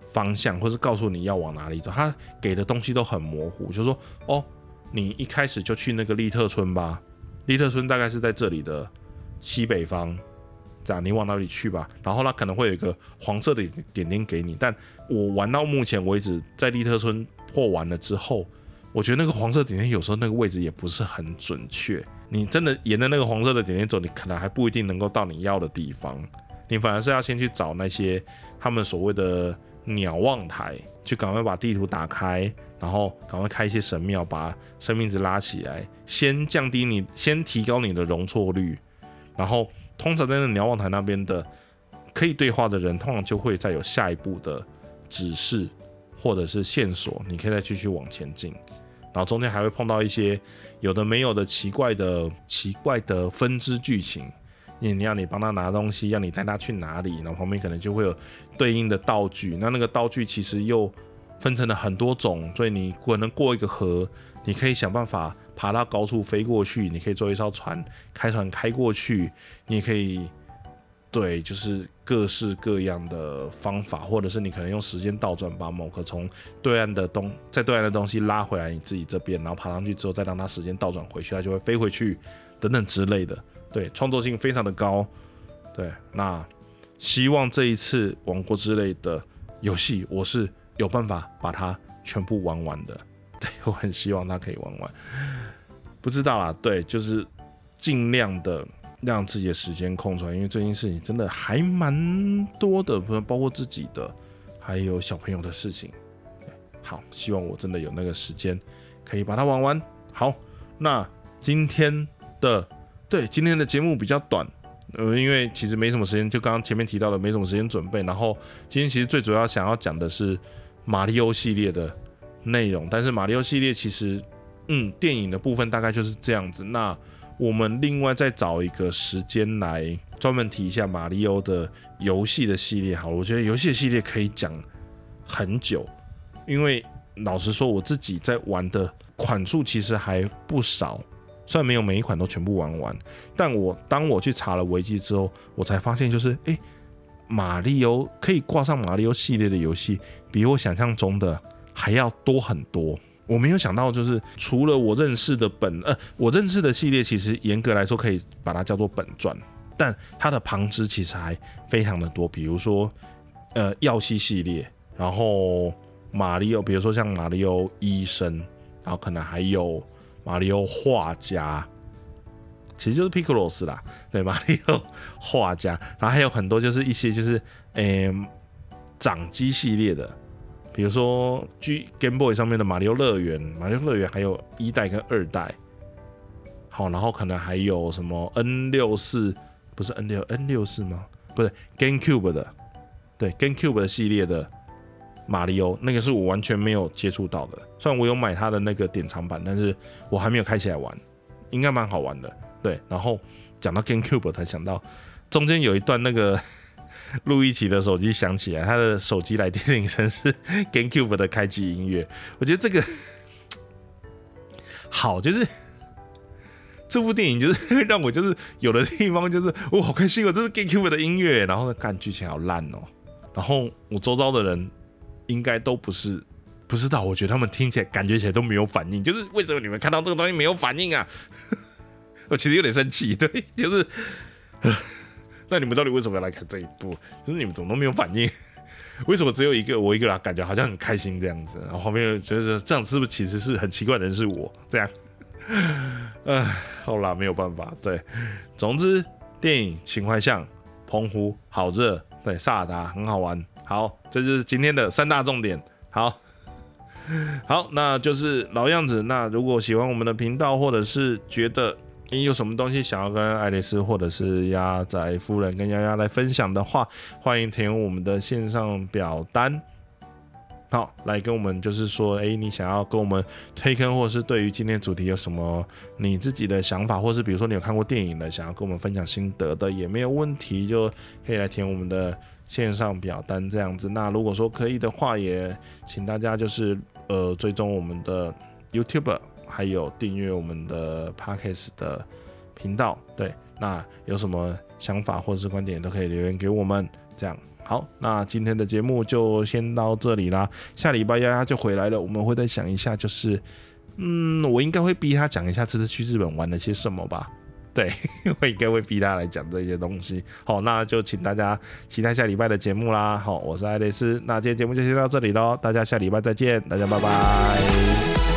方向，或是告诉你要往哪里走。他给的东西都很模糊，就是说，哦，你一开始就去那个利特村吧。利特村大概是在这里的西北方，你往哪里去吧。然后它可能会有一个黄色的点点给你。但我玩到目前为止，在利特村破完了之后，我觉得那个黄色点点有时候那个位置也不是很准确。你真的沿着那个黄色的点点走，你可能还不一定能够到你要的地方。你反而是要先去找那些他们所谓的鸟望台，去赶快把地图打开，然后赶快开一些神庙，把生命值拉起来，先降低你，先提高你的容错率。然后通常在那瞭望台那边的可以对话的人，通常就会再有下一步的指示或者是线索，你可以再继续往前进。然后中间还会碰到一些。有的没有的奇怪的奇怪的分支剧情，你你要你帮他拿东西，要你带他去哪里，然后旁边可能就会有对应的道具。那那个道具其实又分成了很多种，所以你可能过一个河，你可以想办法爬到高处飞过去，你可以坐一艘船开船开过去，你也可以。对，就是各式各样的方法，或者是你可能用时间倒转，把某个从对岸的东在对岸的东西拉回来你自己这边，然后爬上去之后，再让它时间倒转回去，它就会飞回去，等等之类的。对，创作性非常的高。对，那希望这一次王国之类的游戏，我是有办法把它全部玩完的。对我很希望它可以玩完。不知道啦，对，就是尽量的。让自己的时间空出来，因为最近事情真的还蛮多的，包括自己的，还有小朋友的事情。好，希望我真的有那个时间可以把它玩完。好，那今天的对今天的节目比较短，呃，因为其实没什么时间，就刚刚前面提到的没什么时间准备。然后今天其实最主要想要讲的是马里奥系列的内容，但是马里奥系列其实，嗯，电影的部分大概就是这样子。那我们另外再找一个时间来专门提一下马里奥的游戏的系列。好了，我觉得游戏的系列可以讲很久，因为老实说，我自己在玩的款数其实还不少。虽然没有每一款都全部玩完，但我当我去查了维基之后，我才发现就是，诶，马里奥可以挂上马里奥系列的游戏，比我想象中的还要多很多。我没有想到，就是除了我认识的本，呃，我认识的系列，其实严格来说可以把它叫做本传，但它的旁支其实还非常的多，比如说，呃，耀西系列，然后马里奥，比如说像马里奥医生，然后可能还有。马里奥画家，其实就是 Pickles 啦，对，马里奥画家，然后还有很多就是一些就是诶掌机系列的，比如说 G Game Boy 上面的马里奥乐园，马里奥乐园还有一代跟二代，好，然后可能还有什么 N 六四，不是 N 六 N 六四吗？不是 GameCube 的，对 GameCube 的系列的。马里奥那个是我完全没有接触到的，虽然我有买他的那个典藏版，但是我还没有开起来玩，应该蛮好玩的。对，然后讲到 GameCube 才想到，中间有一段那个 *laughs* 录一起的手机响起来，他的手机来电铃声是 *laughs* GameCube 的开机音乐。我觉得这个 *laughs* 好，就是这部电影就是让我就是有的地方就是我好开心哦，这是 GameCube 的音乐，然后看剧情好烂哦，然后我周遭的人。应该都不是不知道，我觉得他们听起来感觉起来都没有反应，就是为什么你们看到这个东西没有反应啊？我其实有点生气，对，就是，那你们到底为什么要来看这一部？就是你们怎么都没有反应？*laughs* 为什么只有一个我一个人感觉好像很开心这样子？然后后面觉得这样是不是其实是很奇怪的人是我这样？*laughs* 唉，好啦，没有办法，对，总之电影情怀像澎湖好热，对，萨达很好玩。好，这就是今天的三大重点。好，*laughs* 好，那就是老样子。那如果喜欢我们的频道，或者是觉得你有什么东西想要跟爱丽丝或者是鸭仔夫人跟丫丫来分享的话，欢迎填我们的线上表单。好，来跟我们就是说，哎，你想要跟我们推坑，或者是对于今天主题有什么你自己的想法，或是比如说你有看过电影的，想要跟我们分享心得的，也没有问题，就可以来填我们的。线上表单这样子，那如果说可以的话，也请大家就是呃追踪我们的 YouTube，还有订阅我们的 Podcast 的频道。对，那有什么想法或者是观点都可以留言给我们。这样好，那今天的节目就先到这里啦。下礼拜丫丫就回来了，我们会再想一下，就是嗯，我应该会逼他讲一下这次去日本玩了些什么吧。对，*laughs* 我应该会逼他来讲这些东西。好，那就请大家期待下礼拜的节目啦。好，我是爱丽丝，那今天节目就先到这里喽，大家下礼拜再见，大家拜拜。